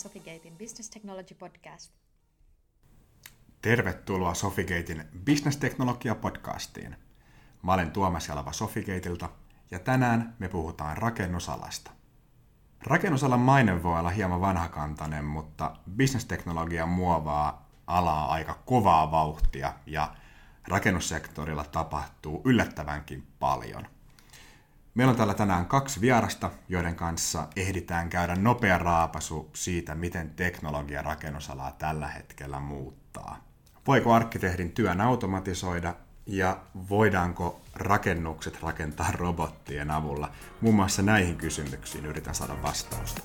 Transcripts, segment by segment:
Sofigatein Business Technology Podcast. Tervetuloa Sofigatein Business Teknologia podcastiin. Mä olen Tuomas Jalava Sofigateilta ja tänään me puhutaan rakennusalasta. Rakennusalan maine voi olla hieman vanhakantainen, mutta bisnesteknologia muovaa alaa aika kovaa vauhtia ja rakennussektorilla tapahtuu yllättävänkin paljon – Meillä on täällä tänään kaksi vierasta, joiden kanssa ehditään käydä nopea raapasu siitä, miten teknologia rakennusalaa tällä hetkellä muuttaa. Voiko arkkitehdin työn automatisoida ja voidaanko rakennukset rakentaa robottien avulla? Muun muassa näihin kysymyksiin yritän saada vastausta.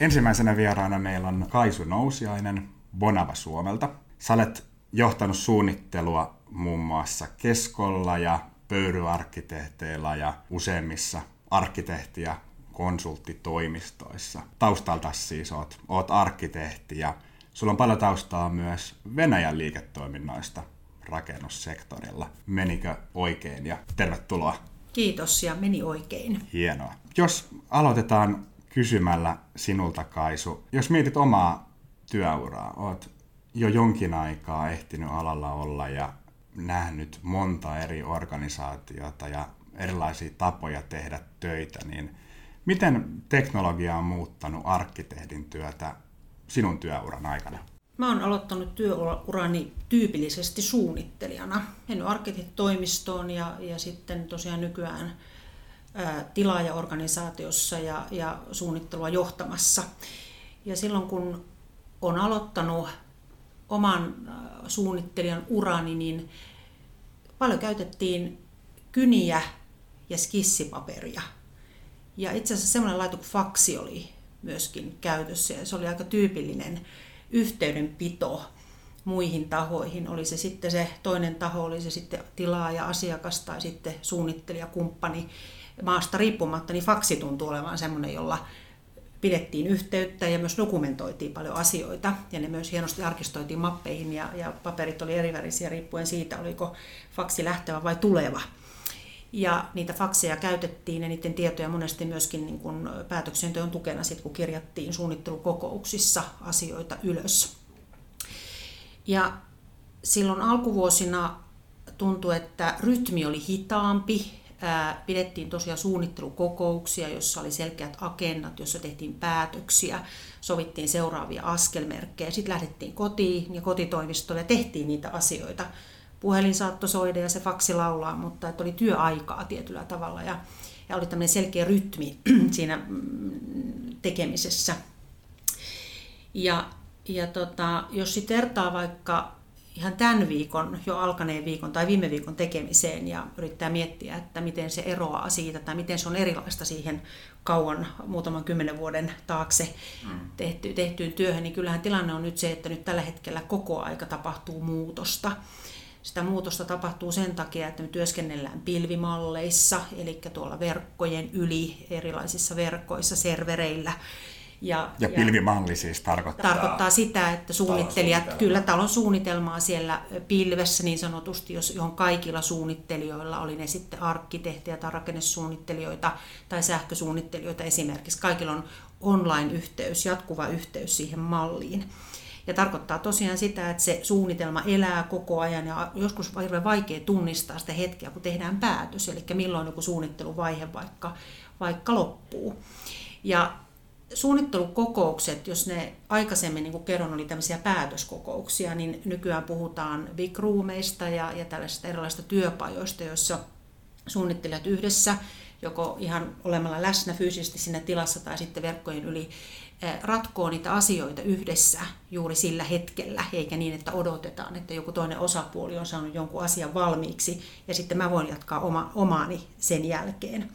Ensimmäisenä vieraana meillä on Kaisu Nousiainen Bonava Suomelta. Sä olet johtanut suunnittelua muun muassa Keskolla ja pöyryarkkitehteilla ja useimmissa arkkitehti- ja konsulttitoimistoissa. Taustalta siis oot, oot arkkitehti ja sulla on paljon taustaa myös Venäjän liiketoiminnoista rakennussektorilla. Menikö oikein ja tervetuloa. Kiitos ja meni oikein. Hienoa. Jos aloitetaan kysymällä sinulta Kaisu, jos mietit omaa työuraa, oot jo jonkin aikaa ehtinyt alalla olla ja nähnyt monta eri organisaatiota ja erilaisia tapoja tehdä töitä, niin miten teknologia on muuttanut arkkitehdin työtä sinun työuran aikana? Mä oon aloittanut työurani tyypillisesti suunnittelijana. Mennyt arkkitehtitoimistoon ja, ja sitten tosiaan nykyään ää, tilaajaorganisaatiossa ja, ja suunnittelua johtamassa. Ja silloin kun on aloittanut oman suunnittelijan urani, niin paljon käytettiin kyniä ja skissipaperia. Ja itse asiassa semmoinen laito kuin faksi oli myöskin käytössä ja se oli aika tyypillinen yhteydenpito muihin tahoihin. Oli se sitten se toinen taho, oli se sitten tilaaja, asiakas tai sitten suunnittelija, kumppani maasta riippumatta, niin faksi tuntuu olevan semmoinen, jolla pidettiin yhteyttä ja myös dokumentoitiin paljon asioita. Ja ne myös hienosti arkistoitiin mappeihin ja, ja paperit oli erivärisiä riippuen siitä, oliko faksi lähtevä vai tuleva. Ja niitä fakseja käytettiin ja niiden tietoja monesti myöskin niin kuin päätöksenteon tukena, sit, kun kirjattiin suunnittelukokouksissa asioita ylös. Ja silloin alkuvuosina tuntui, että rytmi oli hitaampi pidettiin tosiaan suunnittelukokouksia, jossa oli selkeät agendat, jossa tehtiin päätöksiä, sovittiin seuraavia askelmerkkejä. Sitten lähdettiin kotiin ja kotitoimistolle ja tehtiin niitä asioita. Puhelin saattoi soida ja se faksi laulaa, mutta että oli työaikaa tietyllä tavalla ja, ja oli tämmöinen selkeä rytmi siinä mm, tekemisessä. Ja, ja tota, jos sitten vertaa vaikka ihan tämän viikon, jo alkaneen viikon tai viime viikon tekemiseen ja yrittää miettiä, että miten se eroaa siitä tai miten se on erilaista siihen kauan, muutaman kymmenen vuoden taakse mm. tehty, tehtyyn työhön, niin kyllähän tilanne on nyt se, että nyt tällä hetkellä koko aika tapahtuu muutosta. Sitä muutosta tapahtuu sen takia, että me työskennellään pilvimalleissa, eli tuolla verkkojen yli erilaisissa verkoissa, servereillä, ja, ja pilvimalli siis tarkoittaa? Tarkoittaa sitä, että suunnittelijat, kyllä talon suunnitelmaa siellä pilvessä niin sanotusti, jos, johon kaikilla suunnittelijoilla, oli ne sitten arkkitehtejä tai rakennesuunnittelijoita tai sähkösuunnittelijoita esimerkiksi, kaikilla on online-yhteys, jatkuva yhteys siihen malliin. Ja tarkoittaa tosiaan sitä, että se suunnitelma elää koko ajan ja joskus on hirveän vaikea tunnistaa sitä hetkeä, kun tehdään päätös, eli milloin joku suunnitteluvaihe vaikka, vaikka loppuu. Ja suunnittelukokoukset, jos ne aikaisemmin, niin kuin kerron, oli tämmöisiä päätöskokouksia, niin nykyään puhutaan big roomeista ja, ja tällaisista erilaisista työpajoista, joissa suunnittelijat yhdessä, joko ihan olemalla läsnä fyysisesti siinä tilassa tai sitten verkkojen yli, eh, ratkoo niitä asioita yhdessä juuri sillä hetkellä, eikä niin, että odotetaan, että joku toinen osapuoli on saanut jonkun asian valmiiksi ja sitten mä voin jatkaa oma, omaani sen jälkeen.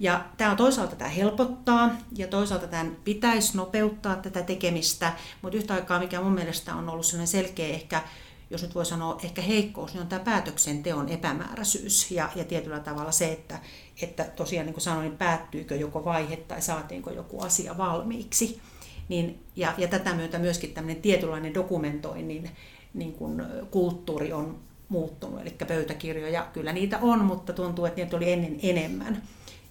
Ja tämä toisaalta tämä helpottaa ja toisaalta tämän pitäisi nopeuttaa tätä tekemistä, mutta yhtä aikaa mikä mun mielestä on ollut sellainen selkeä ehkä, jos nyt voi sanoa ehkä heikkous, niin on tämä päätöksenteon epämääräisyys ja, ja tietyllä tavalla se, että, että tosiaan niin kuin sanoin, niin päättyykö joko vaihe tai saatiinko joku asia valmiiksi. Niin, ja, ja tätä myötä myöskin tämmöinen tietynlainen dokumentoinnin niin kuin kulttuuri on muuttunut, eli pöytäkirjoja, kyllä niitä on, mutta tuntuu, että niitä oli ennen enemmän.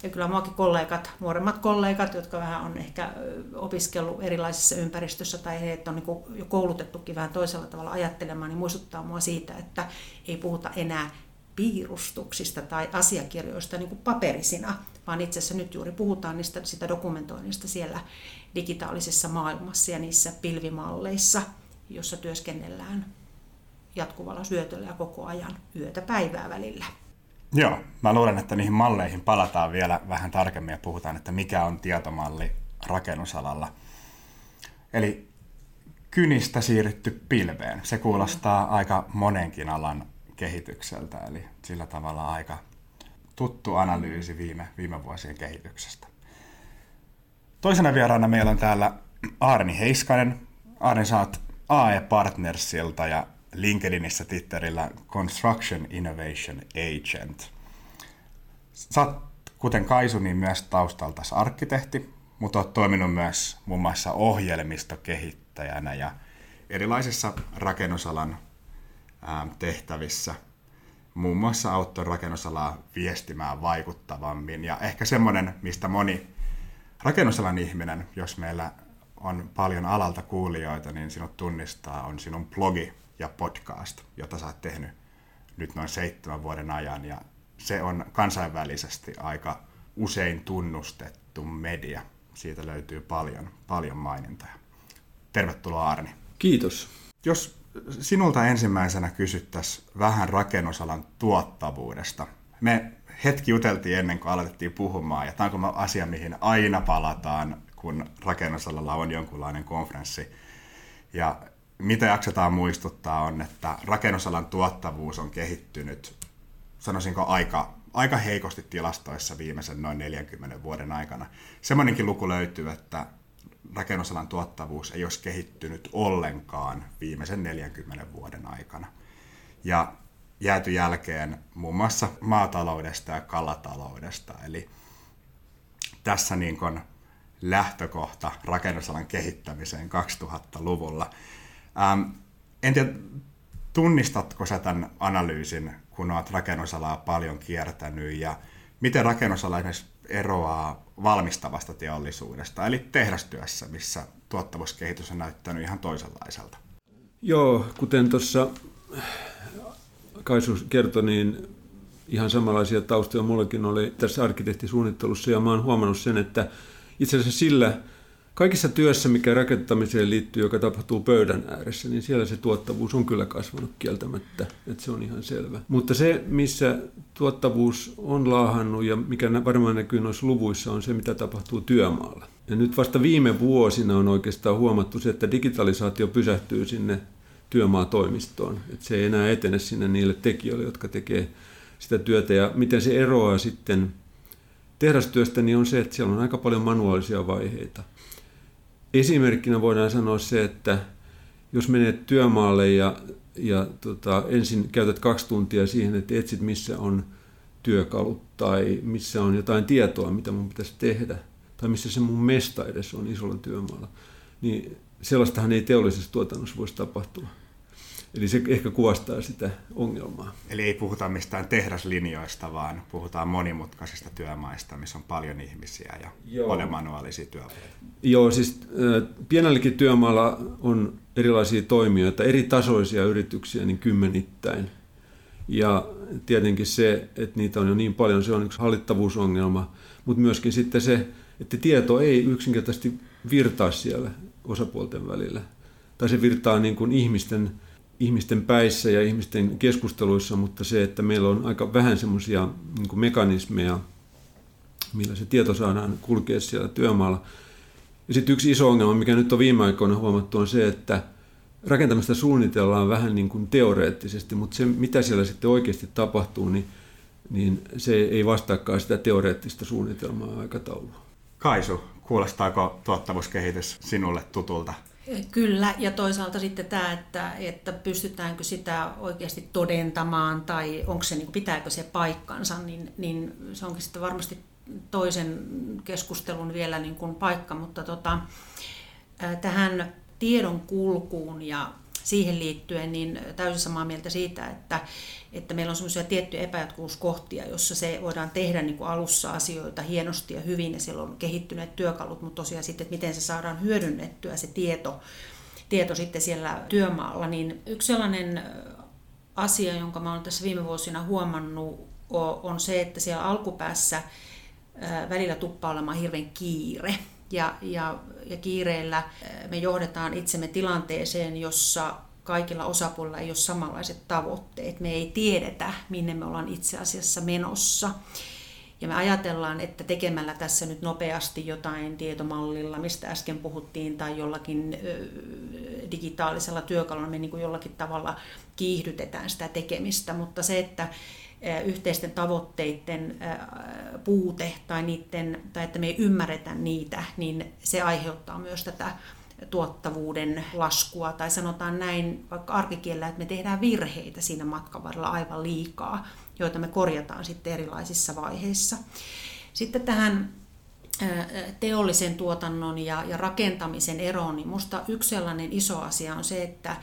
Ja kyllä muakin kollegat, nuoremmat kollegat, jotka vähän on ehkä opiskellut erilaisissa ympäristössä tai he on niin jo koulutettukin vähän toisella tavalla ajattelemaan, niin muistuttaa mua siitä, että ei puhuta enää piirustuksista tai asiakirjoista niin kuin paperisina, vaan itse asiassa nyt juuri puhutaan niistä, sitä dokumentoinnista siellä digitaalisessa maailmassa ja niissä pilvimalleissa, jossa työskennellään jatkuvalla syötöllä ja koko ajan yötä päivää välillä. Joo, mä luulen, että niihin malleihin palataan vielä vähän tarkemmin ja puhutaan, että mikä on tietomalli rakennusalalla. Eli kynistä siirrytty pilveen. Se kuulostaa mm. aika monenkin alan kehitykseltä, eli sillä tavalla aika tuttu analyysi viime, viime vuosien kehityksestä. Toisena vieraana meillä on täällä Arni Heiskanen. Arni, oot AE Partnersilta ja LinkedInissä titterillä Construction Innovation Agent. Sä oot, kuten Kaisu, niin myös taustalta arkkitehti, mutta oot toiminut myös muun muassa ohjelmistokehittäjänä ja erilaisissa rakennusalan tehtävissä. Muun muassa auttoi rakennusalaa viestimään vaikuttavammin. Ja ehkä semmoinen, mistä moni rakennusalan ihminen, jos meillä on paljon alalta kuulijoita, niin sinut tunnistaa, on sinun blogi ja podcast, jota sä oot tehnyt nyt noin seitsemän vuoden ajan. Ja se on kansainvälisesti aika usein tunnustettu media. Siitä löytyy paljon, paljon mainintoja. Tervetuloa Arni. Kiitos. Jos sinulta ensimmäisenä kysyttäisiin vähän rakennusalan tuottavuudesta. Me hetki juteltiin ennen kuin aloitettiin puhumaan, ja tämä on asia, mihin aina palataan, kun rakennusalalla on jonkunlainen konferenssi. Ja mitä jaksetaan muistuttaa on, että rakennusalan tuottavuus on kehittynyt, sanoisinko aika, aika heikosti tilastoissa viimeisen noin 40 vuoden aikana. Semmoinenkin luku löytyy, että rakennusalan tuottavuus ei olisi kehittynyt ollenkaan viimeisen 40 vuoden aikana. Ja jääty jälkeen muun muassa maataloudesta ja kalataloudesta. Eli tässä niin kuin lähtökohta rakennusalan kehittämiseen 2000-luvulla. Ähm, en tiedä, tunnistatko sä tämän analyysin, kun olet rakennusalaa paljon kiertänyt ja miten rakennusala esimerkiksi eroaa valmistavasta teollisuudesta, eli tehdastyössä, missä tuottavuuskehitys on näyttänyt ihan toisenlaiselta. Joo, kuten tuossa Kaisu kertoi, niin ihan samanlaisia taustoja mullakin oli tässä arkkitehtisuunnittelussa, ja mä oon huomannut sen, että itse asiassa sillä kaikissa työssä, mikä rakentamiseen liittyy, joka tapahtuu pöydän ääressä, niin siellä se tuottavuus on kyllä kasvanut kieltämättä, että se on ihan selvä. Mutta se, missä tuottavuus on laahannut ja mikä varmaan näkyy noissa luvuissa, on se, mitä tapahtuu työmaalla. Ja nyt vasta viime vuosina on oikeastaan huomattu se, että digitalisaatio pysähtyy sinne työmaatoimistoon. Että se ei enää etene sinne niille tekijöille, jotka tekee sitä työtä. Ja miten se eroaa sitten tehdastyöstä, niin on se, että siellä on aika paljon manuaalisia vaiheita – Esimerkkinä voidaan sanoa se, että jos menet työmaalle ja, ja tota, ensin käytät kaksi tuntia siihen, että etsit missä on työkalut tai missä on jotain tietoa, mitä mun pitäisi tehdä, tai missä se mun mesta edes on isolla työmaalla, niin sellaistahan ei teollisessa tuotannossa voisi tapahtua. Eli se ehkä kuvastaa sitä ongelmaa. Eli ei puhuta mistään tehdaslinjoista, vaan puhutaan monimutkaisista työmaista, missä on paljon ihmisiä ja Joo. paljon manuaalisia työpaikkoja. Joo, siis pienelläkin työmaalla on erilaisia toimijoita, eri tasoisia yrityksiä, niin kymmenittäin. Ja tietenkin se, että niitä on jo niin paljon, se on yksi hallittavuusongelma, mutta myöskin sitten se, että tieto ei yksinkertaisesti virtaa siellä osapuolten välillä. Tai se virtaa niin kuin ihmisten ihmisten päissä ja ihmisten keskusteluissa, mutta se, että meillä on aika vähän semmoisia niin mekanismeja, millä se tieto saadaan kulkea siellä työmaalla. Ja sitten yksi iso ongelma, mikä nyt on viime aikoina huomattu, on se, että rakentamista suunnitellaan vähän niin kuin teoreettisesti, mutta se, mitä siellä sitten oikeasti tapahtuu, niin, niin se ei vastaakaan sitä teoreettista suunnitelmaa aikataulua. Kaisu, kuulostaako tuottavuuskehitys sinulle tutulta? Kyllä, ja toisaalta sitten tämä, että, että pystytäänkö sitä oikeasti todentamaan tai onko se, niin pitääkö se paikkansa, niin, niin se onkin sitten varmasti toisen keskustelun vielä niin kuin paikka, mutta tota, tähän tiedon kulkuun ja siihen liittyen niin täysin samaa mieltä siitä, että, että meillä on semmoisia tiettyjä epäjatkuvuuskohtia, jossa se voidaan tehdä niin kuin alussa asioita hienosti ja hyvin ja siellä on kehittyneet työkalut, mutta tosiaan sitten, että miten se saadaan hyödynnettyä se tieto, tieto sitten siellä työmaalla, niin yksi sellainen asia, jonka mä olen tässä viime vuosina huomannut, on se, että siellä alkupäässä välillä tuppaa olemaan hirveän kiire. Ja, ja, ja kiireellä me johdetaan itsemme tilanteeseen, jossa kaikilla osapuolilla ei ole samanlaiset tavoitteet. Me ei tiedetä, minne me ollaan itse asiassa menossa. Ja me ajatellaan, että tekemällä tässä nyt nopeasti jotain tietomallilla, mistä äsken puhuttiin, tai jollakin digitaalisella työkalulla me niin kuin jollakin tavalla kiihdytetään sitä tekemistä, mutta se, että yhteisten tavoitteiden puute tai, niiden, tai että me ei ymmärretä niitä, niin se aiheuttaa myös tätä tuottavuuden laskua, tai sanotaan näin vaikka arkikielellä, että me tehdään virheitä siinä matkan varrella aivan liikaa, joita me korjataan sitten erilaisissa vaiheissa. Sitten tähän teollisen tuotannon ja, rakentamisen eroon, niin minusta yksi sellainen iso asia on se, että,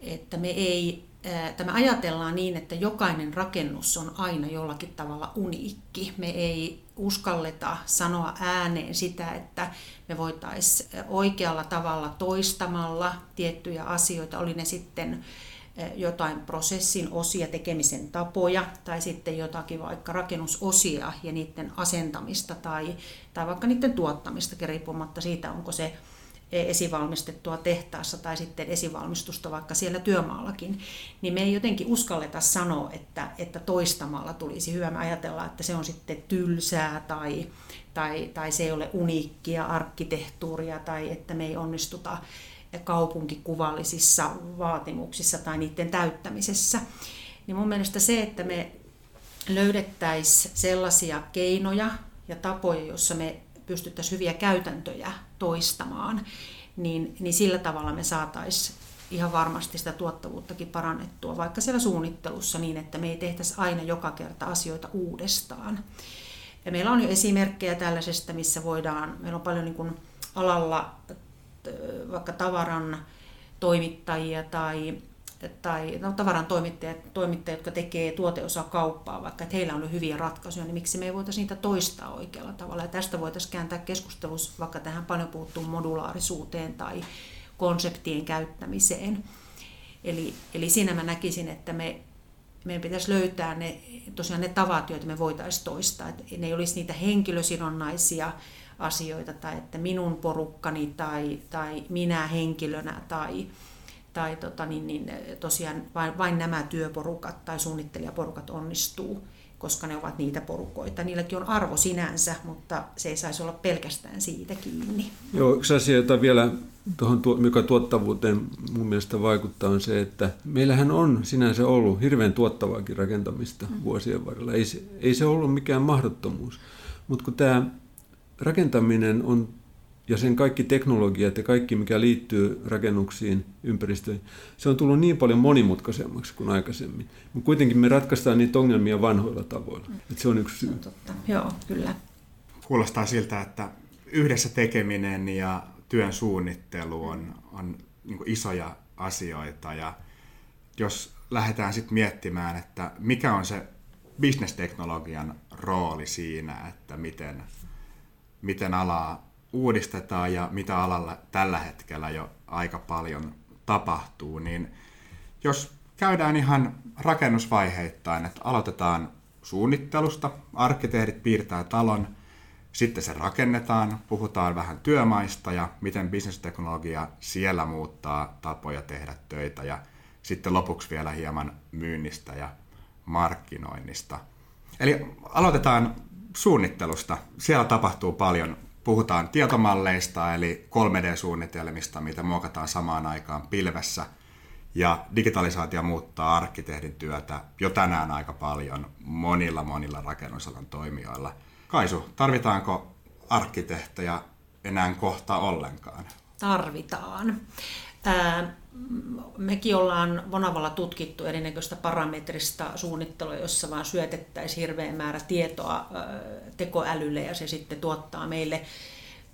että me ei tämä ajatellaan niin, että jokainen rakennus on aina jollakin tavalla uniikki. Me ei uskalleta sanoa ääneen sitä, että me voitaisiin oikealla tavalla toistamalla tiettyjä asioita, oli ne sitten jotain prosessin osia, tekemisen tapoja tai sitten jotakin vaikka rakennusosia ja niiden asentamista tai, tai vaikka niiden tuottamista, riippumatta siitä, onko se esivalmistettua tehtaassa tai sitten esivalmistusta vaikka siellä työmaallakin, niin me ei jotenkin uskalleta sanoa, että, että toistamalla tulisi hyvä. Me ajatellaan, että se on sitten tylsää tai, tai, tai se ei ole uniikkia arkkitehtuuria tai että me ei onnistuta kaupunkikuvallisissa vaatimuksissa tai niiden täyttämisessä. Niin mun mielestä se, että me löydettäisiin sellaisia keinoja ja tapoja, joissa me pystyttäisiin hyviä käytäntöjä toistamaan, niin, niin sillä tavalla me saataisiin ihan varmasti sitä tuottavuuttakin parannettua, vaikka siellä suunnittelussa niin, että me ei tehtäisi aina joka kerta asioita uudestaan. Ja meillä on jo esimerkkejä tällaisesta, missä voidaan, meillä on paljon niin kuin alalla vaikka tavaran toimittajia tai tai no, tavaran toimittajat, toimittajat, jotka tekee tuoteosa kauppaa, vaikka että heillä on ollut hyviä ratkaisuja, niin miksi me ei voitaisiin niitä toistaa oikealla tavalla. Ja tästä voitaisiin kääntää keskustelussa vaikka tähän paljon puhuttuun modulaarisuuteen tai konseptien käyttämiseen. Eli, eli siinä mä näkisin, että me, meidän pitäisi löytää ne, tosiaan ne tavat, joita me voitaisiin toistaa. Että ne ei olisi niitä henkilösidonnaisia asioita tai että minun porukkani tai, tai minä henkilönä tai, tai tota, niin, niin, tosiaan vain, vain nämä työporukat tai suunnittelijaporukat onnistuu, koska ne ovat niitä porukoita. Niilläkin on arvo sinänsä, mutta se ei saisi olla pelkästään siitä kiinni. Joo, yksi asia, jota vielä tuohon, mikä tuottavuuteen mun mielestä vaikuttaa, on se, että meillähän on sinänsä ollut hirveän tuottavaakin rakentamista mm. vuosien varrella. Ei se, ei se ollut mikään mahdottomuus, mutta kun tämä rakentaminen on ja sen kaikki teknologiat ja kaikki, mikä liittyy rakennuksiin, ympäristöihin, se on tullut niin paljon monimutkaisemmaksi kuin aikaisemmin. Mutta kuitenkin me ratkaistaan niitä ongelmia vanhoilla tavoilla. Et se on yksi syy. totta. Joo, kyllä. Kuulostaa siltä, että yhdessä tekeminen ja työn suunnittelu on, on niin isoja asioita. Ja jos lähdetään sitten miettimään, että mikä on se bisnesteknologian rooli siinä, että miten, miten alaa uudistetaan ja mitä alalla tällä hetkellä jo aika paljon tapahtuu, niin jos käydään ihan rakennusvaiheittain, että aloitetaan suunnittelusta, arkkitehdit piirtää talon, sitten se rakennetaan, puhutaan vähän työmaista ja miten bisnesteknologia siellä muuttaa tapoja tehdä töitä ja sitten lopuksi vielä hieman myynnistä ja markkinoinnista. Eli aloitetaan suunnittelusta. Siellä tapahtuu paljon puhutaan tietomalleista, eli 3D-suunnitelmista, mitä muokataan samaan aikaan pilvessä. Ja digitalisaatio muuttaa arkkitehdin työtä jo tänään aika paljon monilla monilla rakennusalan toimijoilla. Kaisu, tarvitaanko arkkitehtejä enää kohta ollenkaan? Tarvitaan. Ää, mekin ollaan Vonavalla tutkittu erinäköistä parametrista suunnittelua, jossa vaan syötettäisiin hirveän määrä tietoa tekoälylle ja se sitten tuottaa meille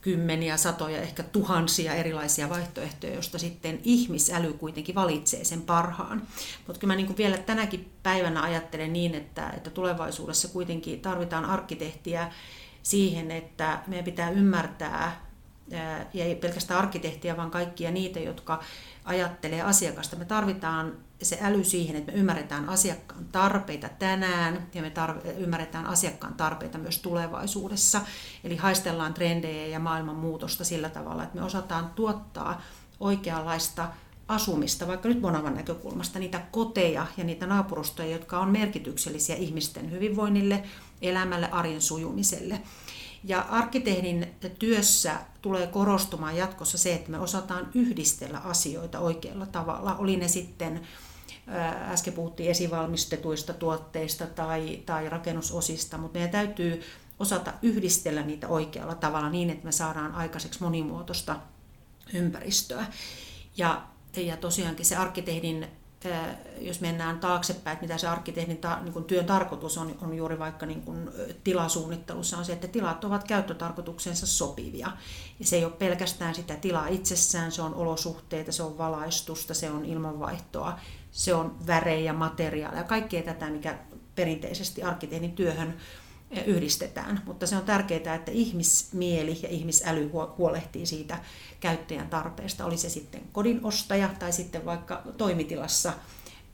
kymmeniä, satoja, ehkä tuhansia erilaisia vaihtoehtoja, joista sitten ihmisäly kuitenkin valitsee sen parhaan. Mutta kyllä mä niin vielä tänäkin päivänä ajattelen niin, että, että tulevaisuudessa kuitenkin tarvitaan arkkitehtiä siihen, että meidän pitää ymmärtää, ja ei pelkästään arkkitehtiä, vaan kaikkia niitä, jotka ajattelee asiakasta. Me tarvitaan se äly siihen, että me ymmärretään asiakkaan tarpeita tänään ja me tarv- ymmärretään asiakkaan tarpeita myös tulevaisuudessa. Eli haistellaan trendejä ja maailman muutosta sillä tavalla, että me osataan tuottaa oikeanlaista asumista, vaikka nyt Bonavan näkökulmasta, niitä koteja ja niitä naapurustoja, jotka on merkityksellisiä ihmisten hyvinvoinnille, elämälle, arjen sujumiselle. Ja arkkitehdin työssä tulee korostumaan jatkossa se, että me osataan yhdistellä asioita oikealla tavalla. Oli ne sitten, äsken puhuttiin esivalmistetuista tuotteista tai, tai rakennusosista, mutta meidän täytyy osata yhdistellä niitä oikealla tavalla niin, että me saadaan aikaiseksi monimuotoista ympäristöä. Ja, ja tosiaankin se arkkitehdin jos mennään taaksepäin, että mitä se arkkitehdin ta, niin kuin työn tarkoitus on, on juuri vaikka niin kuin tilasuunnittelussa, on se, että tilat ovat käyttötarkoituksensa sopivia. Ja se ei ole pelkästään sitä tilaa itsessään, se on olosuhteita, se on valaistusta, se on ilmanvaihtoa, se on värejä, materiaaleja, kaikkea tätä, mikä perinteisesti arkkitehdin työhön yhdistetään, mutta se on tärkeää, että ihmismieli ja ihmisäly huolehtii siitä käyttäjän tarpeesta, oli se sitten kodin ostaja tai sitten vaikka toimitilassa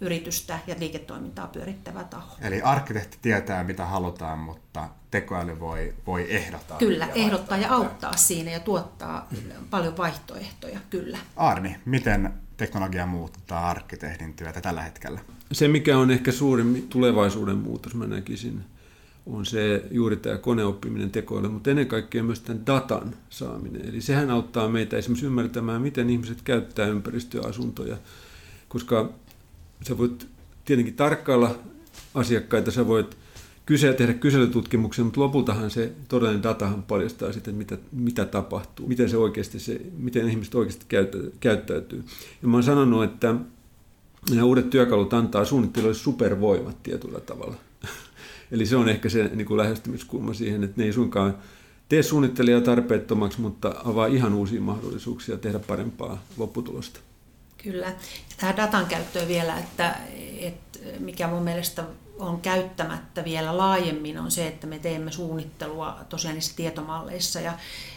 yritystä ja liiketoimintaa pyörittävä taho. Eli arkkitehti tietää, mitä halutaan, mutta tekoäly voi, voi ehdottaa. Kyllä, ja ehdottaa ja auttaa siinä ja tuottaa paljon vaihtoehtoja, kyllä. Arni, miten teknologia muuttaa arkkitehdin työtä tällä hetkellä? Se, mikä on ehkä suurin tulevaisuuden muutos, mä näkisin, on se juuri tämä koneoppiminen tekoäly, mutta ennen kaikkea myös tämän datan saaminen. Eli sehän auttaa meitä esimerkiksi ymmärtämään, miten ihmiset käyttää ympäristöasuntoja, koska sä voit tietenkin tarkkailla asiakkaita, sä voit kysyä, tehdä kyselytutkimuksen, mutta lopultahan se todellinen datahan paljastaa sitten, mitä, mitä tapahtuu, miten, se oikeasti se, miten ihmiset oikeasti käyttäytyy. Ja mä oon sanonut, että nämä uudet työkalut antaa suunnittelijoille supervoimat tietyllä tavalla. Eli se on ehkä se niin kuin lähestymiskulma siihen, että ne ei suinkaan tee suunnittelijaa tarpeettomaksi, mutta avaa ihan uusia mahdollisuuksia tehdä parempaa lopputulosta. Kyllä. Ja tähän datan käyttöön vielä, että, että mikä mun mielestä on käyttämättä vielä laajemmin on se, että me teemme suunnittelua tosiaan niissä tietomalleissa ja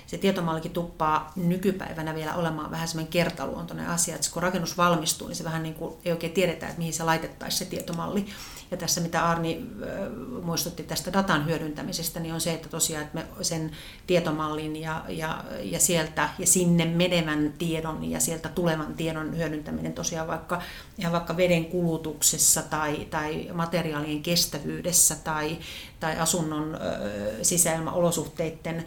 se tietomallikin tuppaa nykypäivänä vielä olemaan vähän semmoinen kertaluontoinen asia, että kun rakennus valmistuu, niin se vähän niin kuin ei oikein tiedetä, että mihin se laitettaisiin se tietomalli. Ja tässä mitä Arni muistutti tästä datan hyödyntämisestä, niin on se, että tosiaan että me sen tietomallin ja, ja, ja sieltä ja sinne menevän tiedon ja sieltä tulevan tiedon hyödyntäminen tosiaan vaikka, ihan vaikka veden kulutuksessa tai, tai materiaalien kestävyydessä tai, tai asunnon sisäilmaolosuhteiden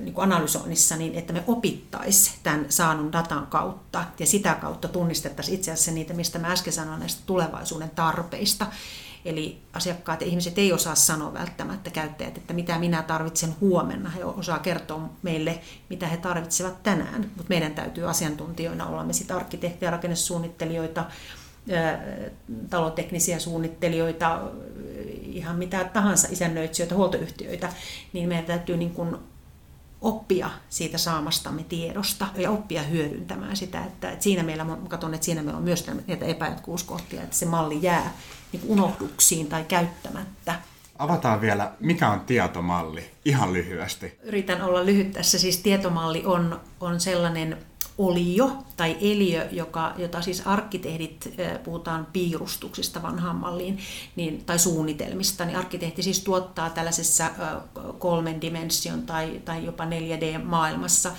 niin kuin analysoinnissa, niin että me opittaisiin tämän saanut datan kautta ja sitä kautta tunnistettaisiin itse asiassa niitä, mistä mä äsken sanoin näistä tulevaisuuden tarpeista. Eli asiakkaat ja ihmiset ei osaa sanoa välttämättä käyttäjät, että mitä minä tarvitsen huomenna. He osaa kertoa meille, mitä he tarvitsevat tänään. Mutta meidän täytyy asiantuntijoina olla me sitten arkkitehtiä, rakennesuunnittelijoita, taloteknisiä suunnittelijoita, ihan mitä tahansa isännöitsijöitä, huoltoyhtiöitä, niin meidän täytyy niin kuin oppia siitä saamastamme tiedosta ja oppia hyödyntämään sitä. Että, että siinä meillä, mä katson, että siinä meillä on myös näitä epäjatkuvuuskohtia, että se malli jää niin unohduksiin tai käyttämättä. Avataan vielä, mikä on tietomalli, ihan lyhyesti. Yritän olla lyhyt tässä. Siis tietomalli on, on sellainen olio tai eliö, joka, jota siis arkkitehdit, puhutaan piirustuksista vanhaan malliin, niin, tai suunnitelmista, niin arkkitehti siis tuottaa tällaisessa kolmen dimension tai, tai jopa 4D-maailmassa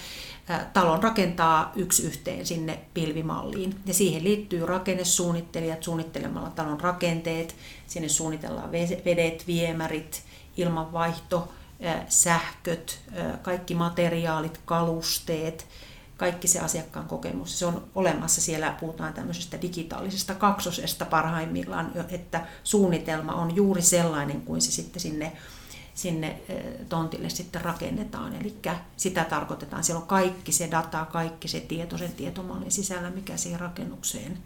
talon rakentaa yksi yhteen sinne pilvimalliin. Ja siihen liittyy rakennesuunnittelijat suunnittelemalla talon rakenteet, sinne suunnitellaan vedet, viemärit, ilmanvaihto, sähköt, kaikki materiaalit, kalusteet, kaikki se asiakkaan kokemus. Se on olemassa siellä, puhutaan tämmöisestä digitaalisesta kaksosesta parhaimmillaan, että suunnitelma on juuri sellainen kuin se sitten sinne, sinne tontille sitten rakennetaan. Eli sitä tarkoitetaan, siellä on kaikki se data, kaikki se tieto sen tietomallin sisällä, mikä siihen rakennukseen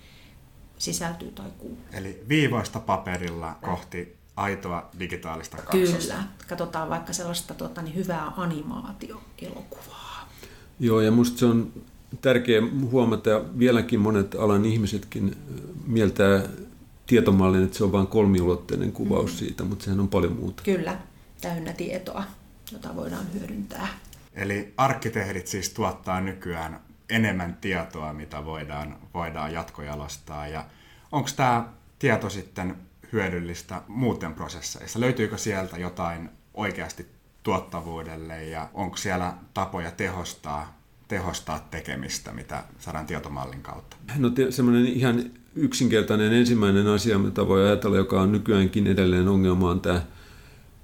sisältyy tai kuuluu. Eli viivoista paperilla kohti aitoa digitaalista kaksosta. Kyllä. Katsotaan vaikka sellaista tuota, niin hyvää animaatioelokuvaa. Joo, ja musta se on tärkeää huomata, ja vieläkin monet alan ihmisetkin mieltää tietomallin, että se on vain kolmiulotteinen kuvaus mm. siitä, mutta sehän on paljon muuta. Kyllä, täynnä tietoa, jota voidaan hyödyntää. Eli arkkitehdit siis tuottaa nykyään enemmän tietoa, mitä voidaan, voidaan jatkojalostaa. Ja onko tämä tieto sitten hyödyllistä muuten prosesseissa? Löytyykö sieltä jotain oikeasti tuottavuudelle ja onko siellä tapoja tehostaa, tehostaa tekemistä, mitä saadaan tietomallin kautta? No semmoinen ihan yksinkertainen ensimmäinen asia, mitä voi ajatella, joka on nykyäänkin edelleen ongelma, on tämä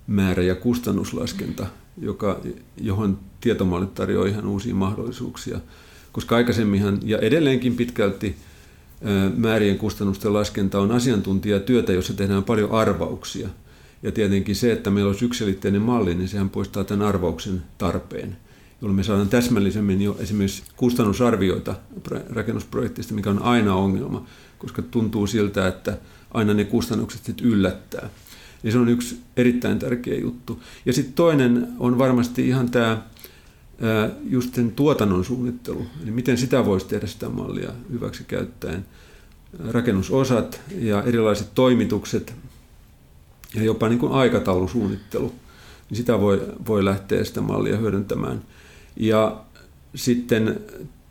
määrä- ja kustannuslaskenta, joka, johon tietomallit tarjoaa ihan uusia mahdollisuuksia. Koska aikaisemminhan ja edelleenkin pitkälti määrien kustannusten laskenta on asiantuntijatyötä, jossa tehdään paljon arvauksia. Ja tietenkin se, että meillä olisi yksilitteinen malli, niin sehän poistaa tämän arvauksen tarpeen, jolloin me saadaan täsmällisemmin jo esimerkiksi kustannusarvioita rakennusprojektista, mikä on aina ongelma, koska tuntuu siltä, että aina ne kustannukset sitten yllättää. Niin se on yksi erittäin tärkeä juttu. Ja sitten toinen on varmasti ihan tämä just sen tuotannon suunnittelu, eli miten sitä voisi tehdä sitä mallia hyväksi käyttäen. Rakennusosat ja erilaiset toimitukset ja jopa niin kuin aikataulusuunnittelu, niin sitä voi, voi lähteä sitä mallia hyödyntämään. Ja sitten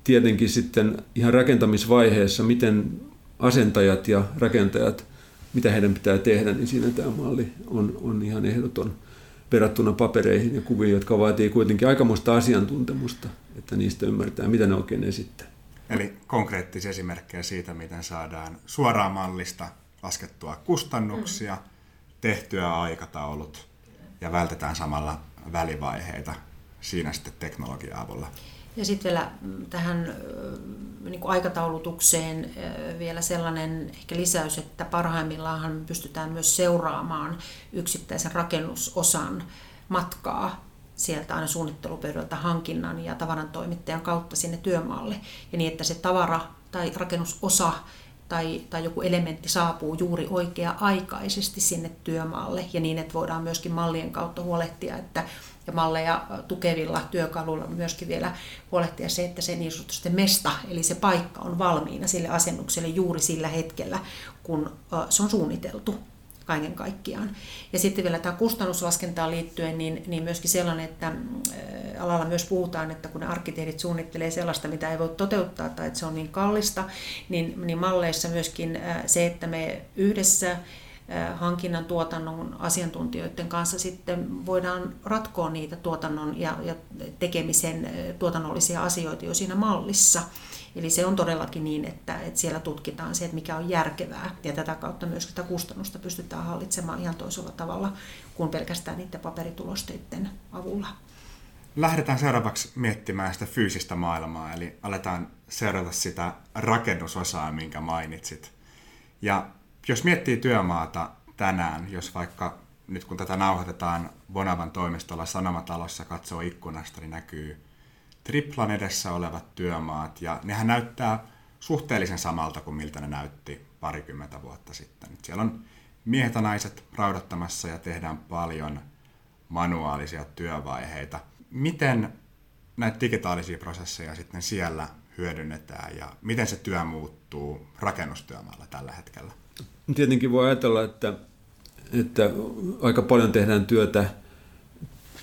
tietenkin sitten ihan rakentamisvaiheessa, miten asentajat ja rakentajat, mitä heidän pitää tehdä, niin siinä tämä malli on, on ihan ehdoton verrattuna papereihin ja kuviin, jotka vaatii kuitenkin aikamoista asiantuntemusta, että niistä ymmärtää, mitä ne oikein esittää. Eli konkreettisia esimerkkejä siitä, miten saadaan suoraan mallista laskettua kustannuksia, mm. Tehtyä aikataulut ja vältetään samalla välivaiheita siinä sitten teknologian avulla. Ja sitten vielä mm, tähän niin kuin aikataulutukseen vielä sellainen ehkä lisäys, että parhaimmillaan pystytään myös seuraamaan yksittäisen rakennusosan matkaa sieltä aina suunnittelupöydältä hankinnan ja tavaran toimittajan kautta sinne työmaalle. Ja niin, että se tavara tai rakennusosa tai, tai joku elementti saapuu juuri oikea-aikaisesti sinne työmaalle. Ja niin, että voidaan myöskin mallien kautta huolehtia, että ja malleja tukevilla työkaluilla myöskin vielä huolehtia se, että se niin sanotusti mesta, eli se paikka on valmiina sille asennukselle juuri sillä hetkellä, kun se on suunniteltu kaiken kaikkiaan. Ja sitten vielä tämä kustannuslaskentaan liittyen, niin, niin myöskin sellainen, että alalla myös puhutaan, että kun arkkitehdit suunnittelee sellaista, mitä ei voi toteuttaa tai että se on niin kallista, niin, niin malleissa myöskin se, että me yhdessä hankinnan tuotannon asiantuntijoiden kanssa sitten voidaan ratkoa niitä tuotannon ja, ja tekemisen tuotannollisia asioita jo siinä mallissa. Eli se on todellakin niin, että, että siellä tutkitaan se, että mikä on järkevää ja tätä kautta myös sitä kustannusta pystytään hallitsemaan ihan toisella tavalla kuin pelkästään niiden paperitulosteiden avulla. Lähdetään seuraavaksi miettimään sitä fyysistä maailmaa, eli aletaan seurata sitä rakennusosaa, minkä mainitsit. Ja jos miettii työmaata tänään, jos vaikka nyt kun tätä nauhoitetaan Bonavan toimistolla Sanomatalossa katsoo ikkunasta, niin näkyy triplan edessä olevat työmaat, ja nehän näyttää suhteellisen samalta kuin miltä ne näytti parikymmentä vuotta sitten. Siellä on miehet ja naiset raudattamassa ja tehdään paljon manuaalisia työvaiheita. Miten näitä digitaalisia prosesseja sitten siellä hyödynnetään ja miten se työ muuttuu rakennustyömaalla tällä hetkellä? Tietenkin voi ajatella, että, että aika paljon tehdään työtä,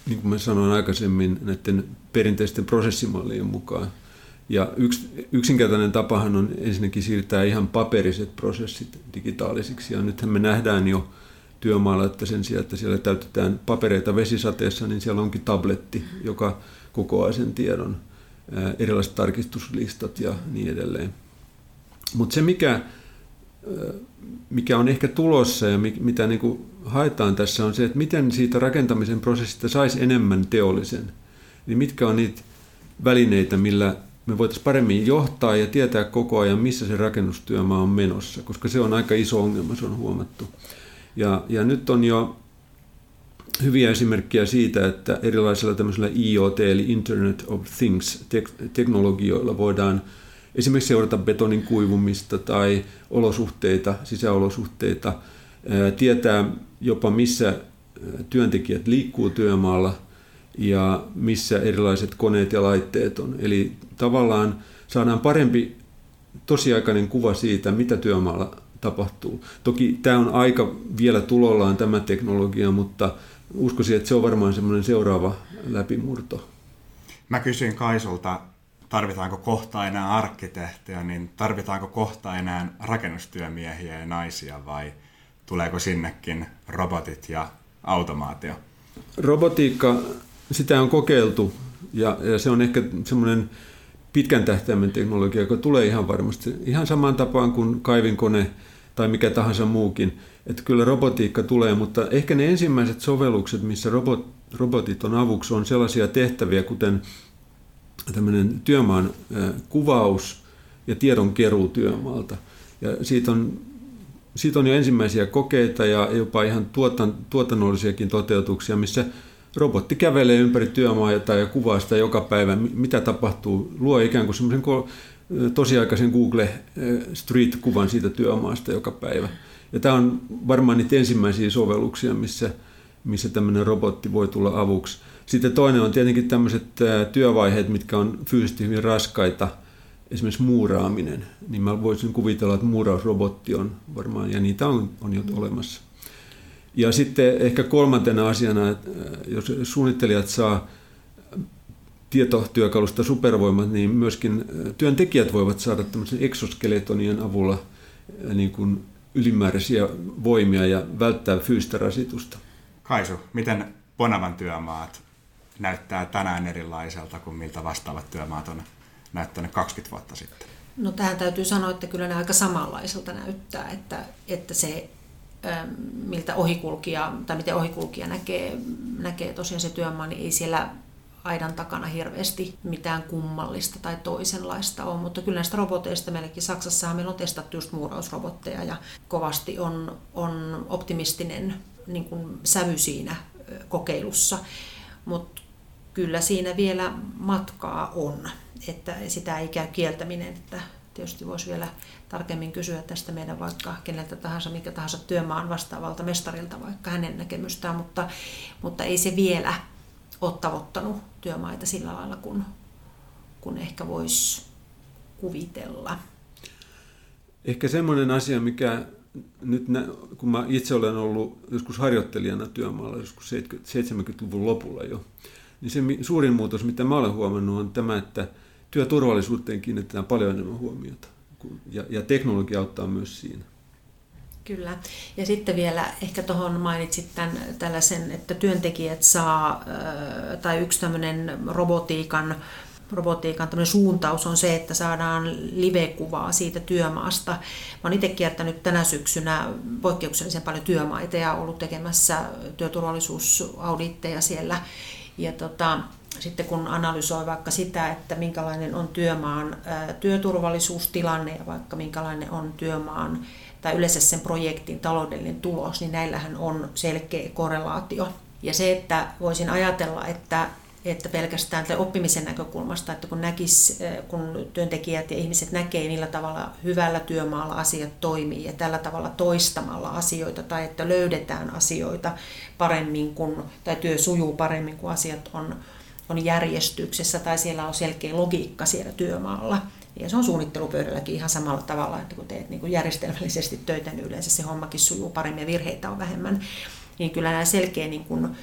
niin kuin mä sanoin aikaisemmin, näiden perinteisten prosessimallien mukaan. Ja yksi, yksinkertainen tapahan on ensinnäkin siirtää ihan paperiset prosessit digitaalisiksi. Ja nythän me nähdään jo työmaalla, että sen sijaan, että siellä täytetään papereita vesisateessa, niin siellä onkin tabletti, joka kokoaa sen tiedon, erilaiset tarkistuslistat ja niin edelleen. Mutta se, mikä mikä on ehkä tulossa ja mitä niin haetaan tässä on se, että miten siitä rakentamisen prosessista saisi enemmän teollisen. Eli mitkä on niitä välineitä, millä me voitaisiin paremmin johtaa ja tietää koko ajan, missä se rakennustyömaa on menossa, koska se on aika iso ongelma, se on huomattu. Ja, ja nyt on jo hyviä esimerkkejä siitä, että erilaisilla tämmöisillä IoT eli Internet of Things teknologioilla voidaan esimerkiksi seurata betonin kuivumista tai olosuhteita, sisäolosuhteita tietää jopa missä työntekijät liikkuu työmaalla ja missä erilaiset koneet ja laitteet on. Eli tavallaan saadaan parempi tosiaikainen kuva siitä, mitä työmaalla tapahtuu. Toki tämä on aika vielä tulollaan tämä teknologia, mutta uskoisin, että se on varmaan semmoinen seuraava läpimurto. Mä kysyin Kaisulta, tarvitaanko kohta enää arkkitehtejä, niin tarvitaanko kohta enää rakennustyömiehiä ja naisia vai tuleeko sinnekin robotit ja automaatio? Robotiikka, sitä on kokeiltu ja, ja se on ehkä semmoinen pitkän tähtäimen teknologia, joka tulee ihan varmasti ihan samaan tapaan kuin kaivinkone tai mikä tahansa muukin. Että kyllä robotiikka tulee, mutta ehkä ne ensimmäiset sovellukset, missä robot, robotit on avuksi, on sellaisia tehtäviä, kuten tämmöinen työmaan kuvaus ja tiedonkeruu työmaalta. Ja siitä on, siitä on jo ensimmäisiä kokeita ja jopa ihan tuotan, tuotannollisiakin toteutuksia, missä robotti kävelee ympäri työmaata ja kuvaa sitä joka päivä, mitä tapahtuu, luo ikään kuin semmoisen tosiaikaisen Google Street-kuvan siitä työmaasta joka päivä. Ja tämä on varmaan niitä ensimmäisiä sovelluksia, missä, missä tämmöinen robotti voi tulla avuksi. Sitten toinen on tietenkin tämmöiset työvaiheet, mitkä on fyysisesti hyvin raskaita, esimerkiksi muuraaminen. Niin mä voisin kuvitella, että muurausrobotti on varmaan, ja niitä on, on jo olemassa. Ja sitten ehkä kolmantena asiana, että jos suunnittelijat saa tietotyökalusta supervoimat, niin myöskin työntekijät voivat saada tämmöisen exoskeletonien avulla niin kuin ylimääräisiä voimia ja välttää fyysistä rasitusta. Kaisu, miten Bonavan työmaat näyttää tänään erilaiselta kuin miltä vastaavat työmaat on näyttänyt 20 vuotta sitten? No tähän täytyy sanoa, että kyllä ne aika samanlaiselta näyttää, että, että se miltä ohikulkija, tai miten ohikulkija näkee, näkee tosiaan se työmaa, niin ei siellä aidan takana hirveästi mitään kummallista tai toisenlaista ole, mutta kyllä näistä roboteista meilläkin Saksassa meillä on testattu just muurausrobotteja ja kovasti on, on optimistinen niin kuin sävy siinä kokeilussa, mutta kyllä siinä vielä matkaa on, että sitä ei käy kieltäminen, että tietysti voisi vielä tarkemmin kysyä tästä meidän vaikka keneltä tahansa, mikä tahansa työmaan vastaavalta mestarilta vaikka hänen näkemystään, mutta, mutta ei se vielä ole tavoittanut työmaita sillä lailla, kun, kun ehkä voisi kuvitella. Ehkä semmoinen asia, mikä nyt kun mä itse olen ollut joskus harjoittelijana työmaalla joskus 70-luvun lopulla jo, niin se suurin muutos, mitä mä olen huomannut, on tämä, että työturvallisuuteen kiinnitetään paljon enemmän huomiota. Ja, ja teknologia auttaa myös siinä. Kyllä. Ja sitten vielä ehkä tuohon mainitsit tämän, tällaisen, että työntekijät saa, tai yksi tämmöinen robotiikan robotiikan suuntaus on se, että saadaan live-kuvaa siitä työmaasta. Mä oon itse kiertänyt tänä syksynä poikkeuksellisen paljon työmaita ja ollut tekemässä työturvallisuusauditteja siellä. Ja tota, sitten kun analysoi vaikka sitä, että minkälainen on työmaan työturvallisuustilanne ja vaikka minkälainen on työmaan tai yleensä sen projektin taloudellinen tulos, niin näillähän on selkeä korrelaatio. Ja se, että voisin ajatella, että että pelkästään oppimisen näkökulmasta, että kun, näkis, kun työntekijät ja ihmiset näkee, millä tavalla hyvällä työmaalla asiat toimii ja tällä tavalla toistamalla asioita tai että löydetään asioita paremmin kun, tai työ sujuu paremmin, kun asiat on, on järjestyksessä tai siellä on selkeä logiikka siellä työmaalla. Ja se on suunnittelupöydälläkin ihan samalla tavalla, että kun teet niin järjestelmällisesti töitä, niin yleensä se hommakin sujuu paremmin ja virheitä on vähemmän. Niin kyllä nämä selkeä, niin kuin,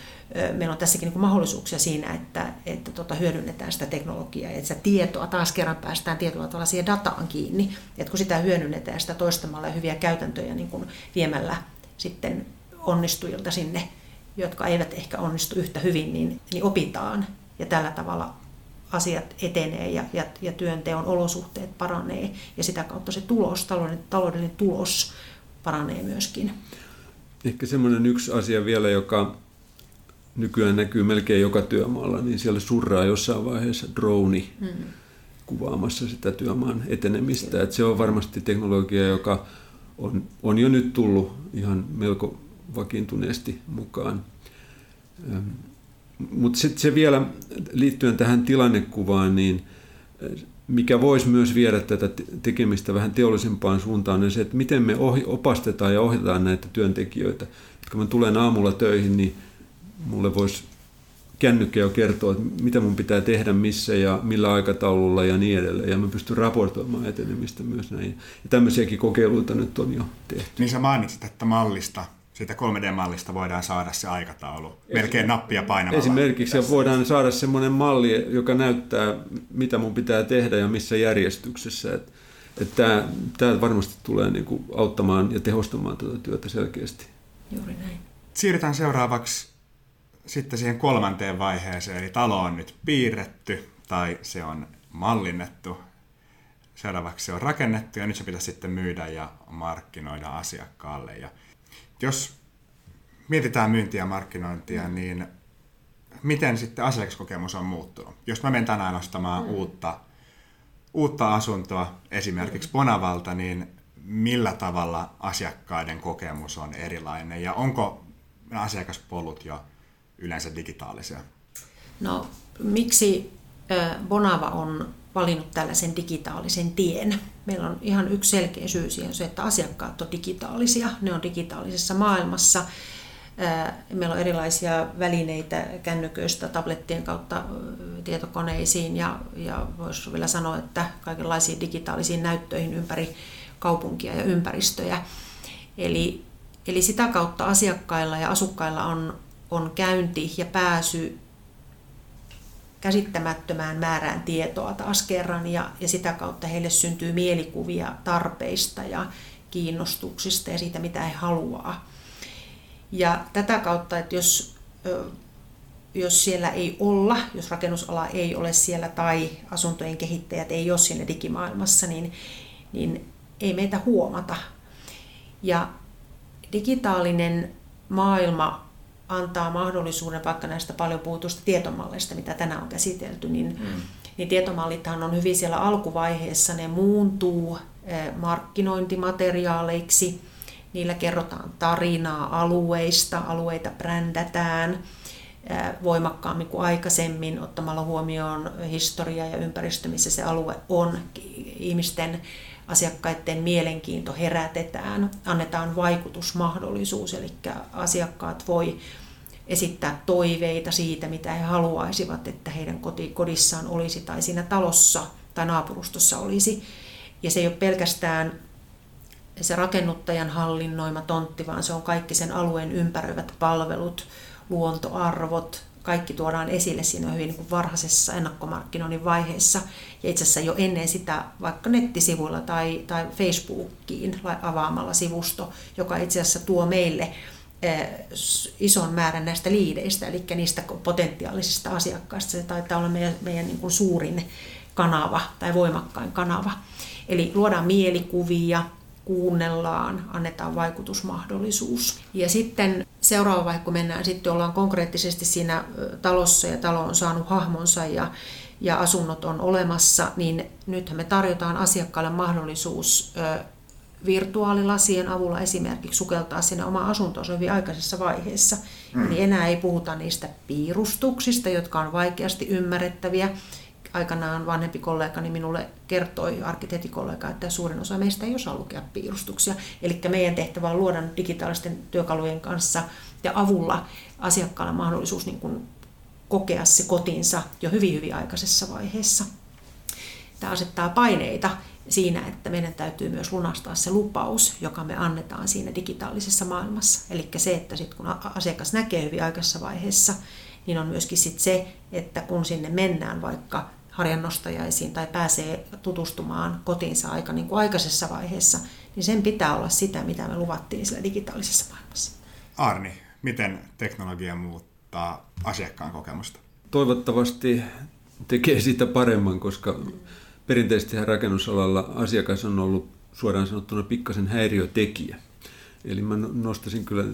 meillä on tässäkin niin mahdollisuuksia siinä, että, että tota, hyödynnetään sitä teknologiaa että sitä tietoa, taas kerran päästään tietyllä tavalla siihen dataan kiinni. Että kun sitä hyödynnetään sitä toistamalla ja hyviä käytäntöjä niin kuin viemällä sitten onnistujilta sinne, jotka eivät ehkä onnistu yhtä hyvin, niin, niin opitaan. Ja tällä tavalla asiat etenee ja, ja, ja työnteon olosuhteet paranee ja sitä kautta se tulos, taloudellinen, taloudellinen tulos paranee myöskin. Ehkä semmoinen yksi asia vielä, joka nykyään näkyy melkein joka työmaalla, niin siellä surraa jossain vaiheessa drone hmm. kuvaamassa sitä työmaan etenemistä. Et se on varmasti teknologia, joka on, on jo nyt tullut ihan melko vakiintuneesti mukaan. Mutta sitten se vielä liittyen tähän tilannekuvaan, niin mikä voisi myös viedä tätä tekemistä vähän teollisempaan suuntaan, niin se, että miten me opastetaan ja ohjataan näitä työntekijöitä. Kun mä tulen aamulla töihin, niin mulle voisi kännykkä jo kertoa, että mitä mun pitää tehdä, missä ja millä aikataululla ja niin edelleen. Ja mä pystyn raportoimaan etenemistä myös näin. Ja tämmöisiäkin kokeiluita nyt on jo tehty. Niin sä mainitsit, että mallista siitä 3D-mallista voidaan saada se aikataulu melkein nappia painamalla. Esimerkiksi ja voidaan saada semmoinen malli, joka näyttää, mitä mun pitää tehdä ja missä järjestyksessä. Että et tämä, tämä varmasti tulee niin kuin auttamaan ja tehostamaan tätä työtä selkeästi. Juuri näin. Siirrytään seuraavaksi sitten siihen kolmanteen vaiheeseen, eli talo on nyt piirretty tai se on mallinnettu. Seuraavaksi se on rakennettu ja nyt se pitäisi sitten myydä ja markkinoida asiakkaalle. Ja jos mietitään myyntiä ja markkinointia, mm. niin miten sitten asiakaskokemus on muuttunut? Jos mä menen tänään ostamaan mm. uutta, uutta asuntoa esimerkiksi mm. Bonavalta, niin millä tavalla asiakkaiden kokemus on erilainen ja onko asiakaspolut jo yleensä digitaalisia? No, miksi Bonava on valinnut tällaisen digitaalisen tien? Meillä on ihan yksi selkeä syy siihen, se, että asiakkaat on digitaalisia, ne on digitaalisessa maailmassa. Meillä on erilaisia välineitä kännyköistä tablettien kautta tietokoneisiin ja, ja voisi vielä sanoa, että kaikenlaisiin digitaalisiin näyttöihin ympäri kaupunkia ja ympäristöjä. Eli, eli sitä kautta asiakkailla ja asukkailla on on käynti ja pääsy käsittämättömään määrään tietoa taas kerran ja, ja sitä kautta heille syntyy mielikuvia tarpeista ja kiinnostuksista ja siitä, mitä he haluaa. Ja tätä kautta, että jos, jos siellä ei olla, jos rakennusala ei ole siellä tai asuntojen kehittäjät ei ole siinä digimaailmassa, niin, niin ei meitä huomata. Ja digitaalinen maailma antaa mahdollisuuden vaikka näistä paljon puhutusta tietomalleista, mitä tänään on käsitelty, niin, mm. niin tietomallithan on hyvin siellä alkuvaiheessa, ne muuntuu eh, markkinointimateriaaleiksi, niillä kerrotaan tarinaa alueista, alueita brändätään eh, voimakkaammin kuin aikaisemmin ottamalla huomioon historia ja ympäristö, missä se alue on, ihmisten asiakkaiden mielenkiinto herätetään, annetaan vaikutusmahdollisuus, eli asiakkaat voi esittää toiveita siitä, mitä he haluaisivat, että heidän kodissaan olisi tai siinä talossa tai naapurustossa olisi. Ja se ei ole pelkästään se rakennuttajan hallinnoima tontti, vaan se on kaikki sen alueen ympäröivät palvelut, luontoarvot, kaikki tuodaan esille siinä hyvin niin kuin varhaisessa ennakkomarkkinoinnin vaiheessa. Ja itse asiassa jo ennen sitä vaikka nettisivuilla tai, tai Facebookiin avaamalla sivusto, joka itse asiassa tuo meille ison määrän näistä liideistä, eli niistä potentiaalisista asiakkaista. Se taitaa olla meidän, meidän niin kuin suurin kanava tai voimakkain kanava. Eli luodaan mielikuvia, kuunnellaan, annetaan vaikutusmahdollisuus. Ja sitten seuraava vaihe, kun mennään, sitten ollaan konkreettisesti siinä talossa ja talo on saanut hahmonsa ja, ja asunnot on olemassa, niin nythän me tarjotaan asiakkaalle mahdollisuus virtuaalilasien avulla esimerkiksi sukeltaa sinne oma asuntoonsa hyvin aikaisessa vaiheessa. Mm. Eli enää ei puhuta niistä piirustuksista, jotka on vaikeasti ymmärrettäviä, aikanaan vanhempi kollegani minulle kertoi, arkkitehtikollega, että suurin osa meistä ei osaa lukea piirustuksia. Eli meidän tehtävä on luoda digitaalisten työkalujen kanssa ja avulla asiakkaalla mahdollisuus niin kuin kokea se kotinsa jo hyvin, hyvin aikaisessa vaiheessa. Tämä asettaa paineita siinä, että meidän täytyy myös lunastaa se lupaus, joka me annetaan siinä digitaalisessa maailmassa. Eli se, että sit kun asiakas näkee hyvin aikaisessa vaiheessa, niin on myöskin sit se, että kun sinne mennään vaikka harjannostajaisiin tai pääsee tutustumaan kotiinsa aika niin kuin aikaisessa vaiheessa, niin sen pitää olla sitä, mitä me luvattiin sillä digitaalisessa maailmassa. Arni, miten teknologia muuttaa asiakkaan kokemusta? Toivottavasti tekee sitä paremman, koska perinteisesti rakennusalalla asiakas on ollut suoraan sanottuna pikkasen häiriötekijä. Eli mä no-, nostaisin kyllä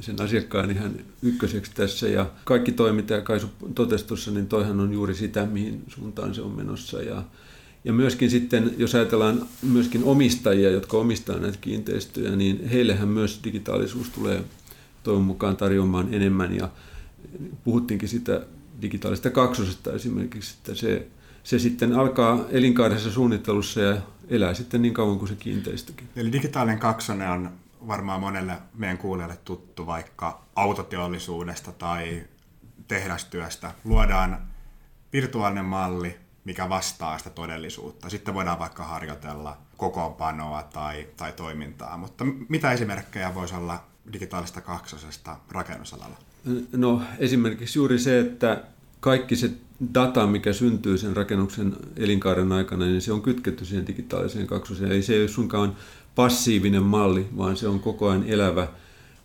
sen asiakkaan ihan ykköseksi tässä ja kaikki toi, mitä Kaisu totesi tuossa, niin toihan on juuri sitä, mihin suuntaan se on menossa. Ja, ja myöskin sitten, jos ajatellaan myöskin omistajia, jotka omistaa näitä kiinteistöjä, niin heillehän myös digitaalisuus tulee toivon mukaan tarjoamaan enemmän ja puhuttiinkin sitä digitaalista kaksosesta esimerkiksi, että se se sitten alkaa elinkaaressa suunnittelussa ja elää sitten niin kauan kuin se kiinteistökin. Eli digitaalinen kaksonen on varmaan monelle meidän kuulijalle tuttu vaikka autoteollisuudesta tai tehdastyöstä. Luodaan virtuaalinen malli, mikä vastaa sitä todellisuutta. Sitten voidaan vaikka harjoitella kokoonpanoa tai, tai toimintaa. Mutta mitä esimerkkejä voisi olla digitaalista kaksosesta rakennusalalla? No esimerkiksi juuri se, että kaikki se data, mikä syntyy sen rakennuksen elinkaaren aikana, niin se on kytketty siihen digitaaliseen kaksoseen. Eli se ei ole suinkaan passiivinen malli, vaan se on koko ajan elävä.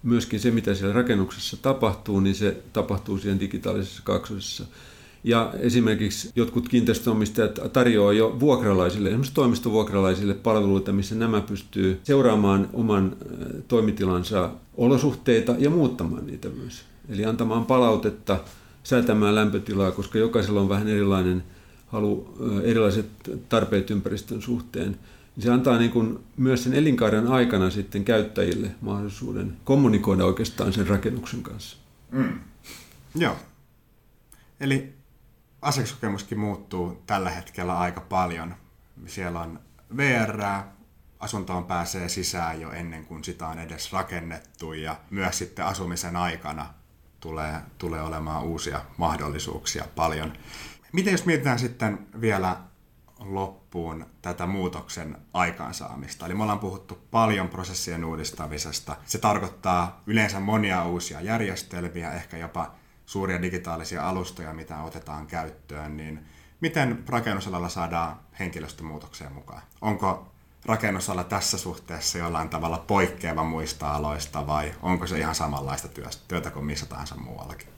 Myöskin se, mitä siellä rakennuksessa tapahtuu, niin se tapahtuu siihen digitaalisessa kaksosessa. Ja esimerkiksi jotkut kiinteistöomistajat tarjoaa jo vuokralaisille, esimerkiksi toimistovuokralaisille palveluita, missä nämä pystyy seuraamaan oman toimitilansa olosuhteita ja muuttamaan niitä myös. Eli antamaan palautetta, säätämään lämpötilaa, koska jokaisella on vähän erilainen halu, erilaiset tarpeet ympäristön suhteen. Se antaa niin kuin myös sen elinkaaren aikana sitten käyttäjille mahdollisuuden kommunikoida oikeastaan sen rakennuksen kanssa. Mm. Joo. Eli asiakaskokemuskin muuttuu tällä hetkellä aika paljon. Siellä on VR, asuntoon pääsee sisään jo ennen kuin sitä on edes rakennettu ja myös sitten asumisen aikana tulee, tulee olemaan uusia mahdollisuuksia paljon. Miten jos mietitään sitten vielä loppuun tätä muutoksen aikaansaamista. Eli me ollaan puhuttu paljon prosessien uudistamisesta. Se tarkoittaa yleensä monia uusia järjestelmiä, ehkä jopa suuria digitaalisia alustoja, mitä otetaan käyttöön, niin miten rakennusalalla saadaan henkilöstömuutokseen mukaan? Onko rakennusala tässä suhteessa jollain tavalla poikkeava muista aloista vai onko se ihan samanlaista työtä kuin missä tahansa muuallakin?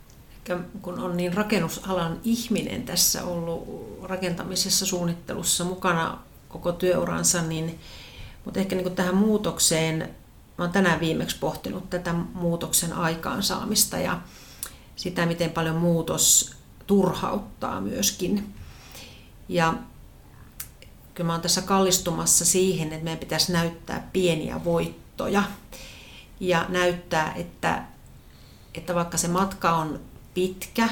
kun on niin rakennusalan ihminen tässä ollut rakentamisessa, suunnittelussa mukana koko työuransa, niin, mutta ehkä niin tähän muutokseen, mä olen tänään viimeksi pohtinut tätä muutoksen aikaansaamista ja sitä, miten paljon muutos turhauttaa myöskin. Ja kyllä mä olen tässä kallistumassa siihen, että meidän pitäisi näyttää pieniä voittoja ja näyttää, että, että vaikka se matka on pitkä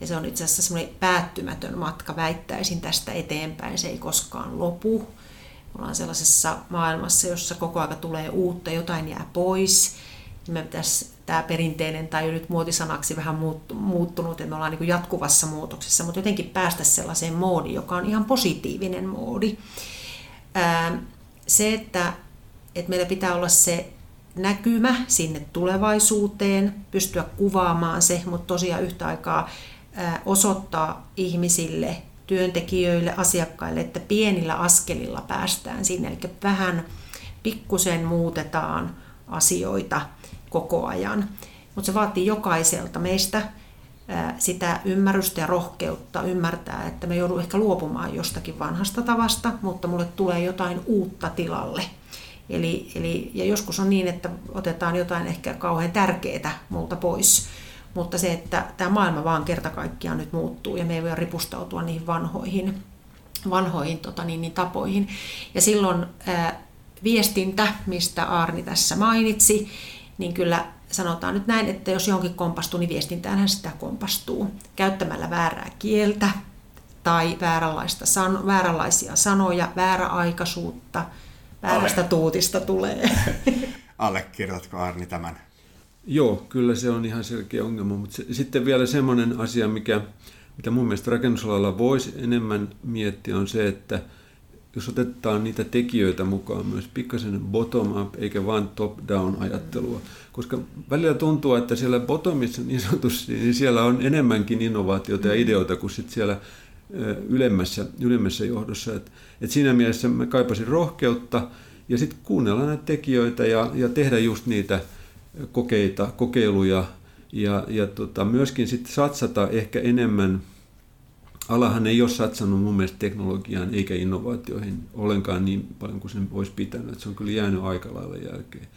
ja se on itse asiassa semmoinen päättymätön matka, väittäisin tästä eteenpäin, se ei koskaan lopu. Me ollaan sellaisessa maailmassa, jossa koko aika tulee uutta, jotain jää pois. Me pitäisi tämä perinteinen tai jo nyt muotisanaksi vähän muuttunut, että me ollaan niin jatkuvassa muutoksessa, mutta jotenkin päästä sellaiseen moodiin, joka on ihan positiivinen moodi. Se, että, että meillä pitää olla se näkymä sinne tulevaisuuteen, pystyä kuvaamaan se, mutta tosiaan yhtä aikaa osoittaa ihmisille, työntekijöille, asiakkaille, että pienillä askelilla päästään sinne, eli vähän pikkusen muutetaan asioita koko ajan. Mutta se vaatii jokaiselta meistä sitä ymmärrystä ja rohkeutta ymmärtää, että me joudun ehkä luopumaan jostakin vanhasta tavasta, mutta mulle tulee jotain uutta tilalle – Eli, eli, ja joskus on niin, että otetaan jotain ehkä kauhean tärkeää multa pois. Mutta se, että tämä maailma vaan kerta kaikkiaan nyt muuttuu ja me ei voi ripustautua niihin vanhoihin, vanhoihin tota niin, niin tapoihin. Ja silloin ää, viestintä, mistä Arni tässä mainitsi, niin kyllä sanotaan nyt näin, että jos johonkin kompastuu, niin viestintäänhän sitä kompastuu. Käyttämällä väärää kieltä tai vääränlaista san- vääränlaisia sanoja, vääräaikaisuutta – väärästä Alle. tuutista tulee. Allekirjoitatko Arni tämän? Joo, kyllä se on ihan selkeä ongelma, mutta se, sitten vielä semmoinen asia, mikä, mitä mun mielestä rakennusalalla voisi enemmän miettiä, on se, että jos otetaan niitä tekijöitä mukaan myös pikkasen bottom-up eikä vain top-down ajattelua. Koska välillä tuntuu, että siellä bottomissa niin sanotusti, niin siellä on enemmänkin innovaatioita ja ideoita kuin sit siellä ylemmässä, ylemmässä johdossa. Et, et siinä mielessä mä kaipasin rohkeutta ja sitten kuunnella näitä tekijöitä ja, ja tehdä just niitä kokeita, kokeiluja ja, ja tota, myöskin sitten satsata ehkä enemmän. Alahan ei ole satsannut mun mielestä teknologiaan eikä innovaatioihin ollenkaan niin paljon kuin sen olisi pitänyt. Et se on kyllä jäänyt aika lailla jälkeen.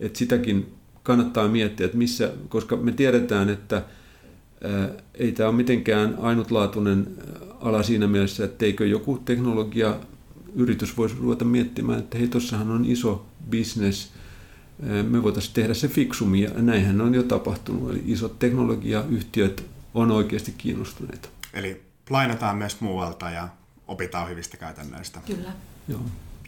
Et sitäkin kannattaa miettiä, että missä, koska me tiedetään, että ei tämä ole mitenkään ainutlaatuinen ala siinä mielessä, että eikö joku teknologia yritys voisi ruveta miettimään, että hei, tuossahan on iso business, me voitaisiin tehdä se fiksummin, ja näinhän on jo tapahtunut. Eli isot teknologiayhtiöt on oikeasti kiinnostuneita. Eli lainataan myös muualta ja opitaan hyvistä käytännöistä. Kyllä. Joo.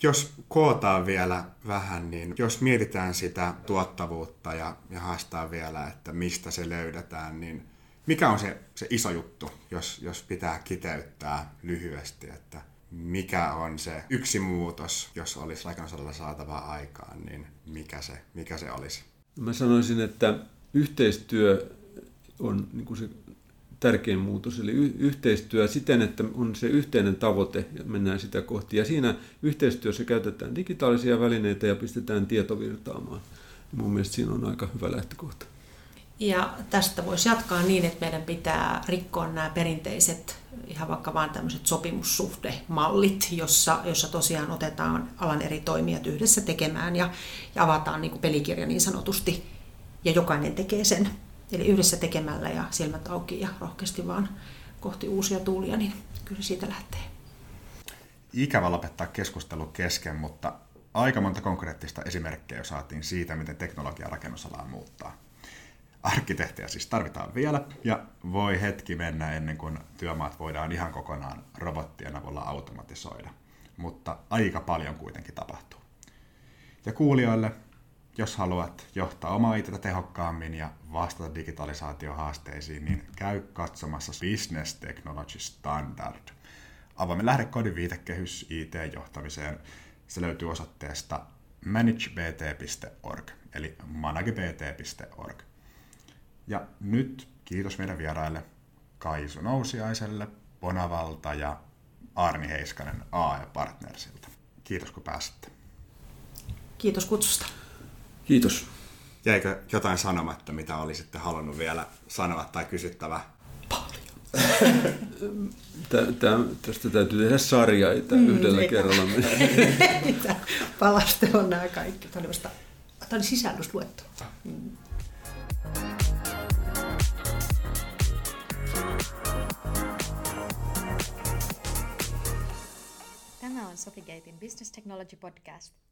Jos kootaan vielä vähän, niin jos mietitään sitä tuottavuutta ja, ja haastaa vielä, että mistä se löydetään, niin mikä on se, se iso juttu, jos, jos pitää kiteyttää lyhyesti, että mikä on se yksi muutos, jos olisi rakennusalalla saatavaa aikaan, niin mikä se, mikä se olisi? Mä sanoisin, että yhteistyö on niin kuin se tärkein muutos, eli y- yhteistyö siten, että on se yhteinen tavoite ja mennään sitä kohti. Ja siinä yhteistyössä käytetään digitaalisia välineitä ja pistetään tietovirtaamaan. Mun mielestä siinä on aika hyvä lähtökohta. Ja tästä voisi jatkaa niin, että meidän pitää rikkoa nämä perinteiset, ihan vaikka vaan tämmöiset sopimussuhdemallit, jossa, jossa tosiaan otetaan alan eri toimijat yhdessä tekemään ja, ja avataan niin kuin pelikirja niin sanotusti, ja jokainen tekee sen. Eli yhdessä tekemällä ja silmät auki ja rohkeasti vaan kohti uusia tuulia, niin kyllä siitä lähtee. Ikävä lopettaa keskustelu kesken, mutta aika monta konkreettista esimerkkejä saatiin siitä, miten teknologia rakennusalaa muuttaa. Arkkitehtiä siis tarvitaan vielä, ja voi hetki mennä ennen kuin työmaat voidaan ihan kokonaan robottien avulla automatisoida. Mutta aika paljon kuitenkin tapahtuu. Ja kuulijoille, jos haluat johtaa omaa itseä tehokkaammin ja vastata digitalisaatiohaasteisiin, niin käy katsomassa Business Technology Standard. Avoimen lähdekoodin viitekehys IT-johtamiseen. Se löytyy osoitteesta managebt.org, eli managebt.org. Ja nyt kiitos meidän vieraille Kaisu Nousiaiselle, Bonavalta ja Arni Heiskanen AE Partnersilta. Kiitos kun pääsitte. Kiitos kutsusta. Kiitos. Jäikö jotain sanomatta, mitä olisitte halunnut vielä sanoa tai kysyttävä? Tää, tästä täytyy tehdä sarja että mm, yhdellä eikä. kerralla. Mitä palaste on nämä kaikki. Tämä oli vasta tämä oli sisällysluettelo. Tämä on Sofigatein Business Technology Podcast.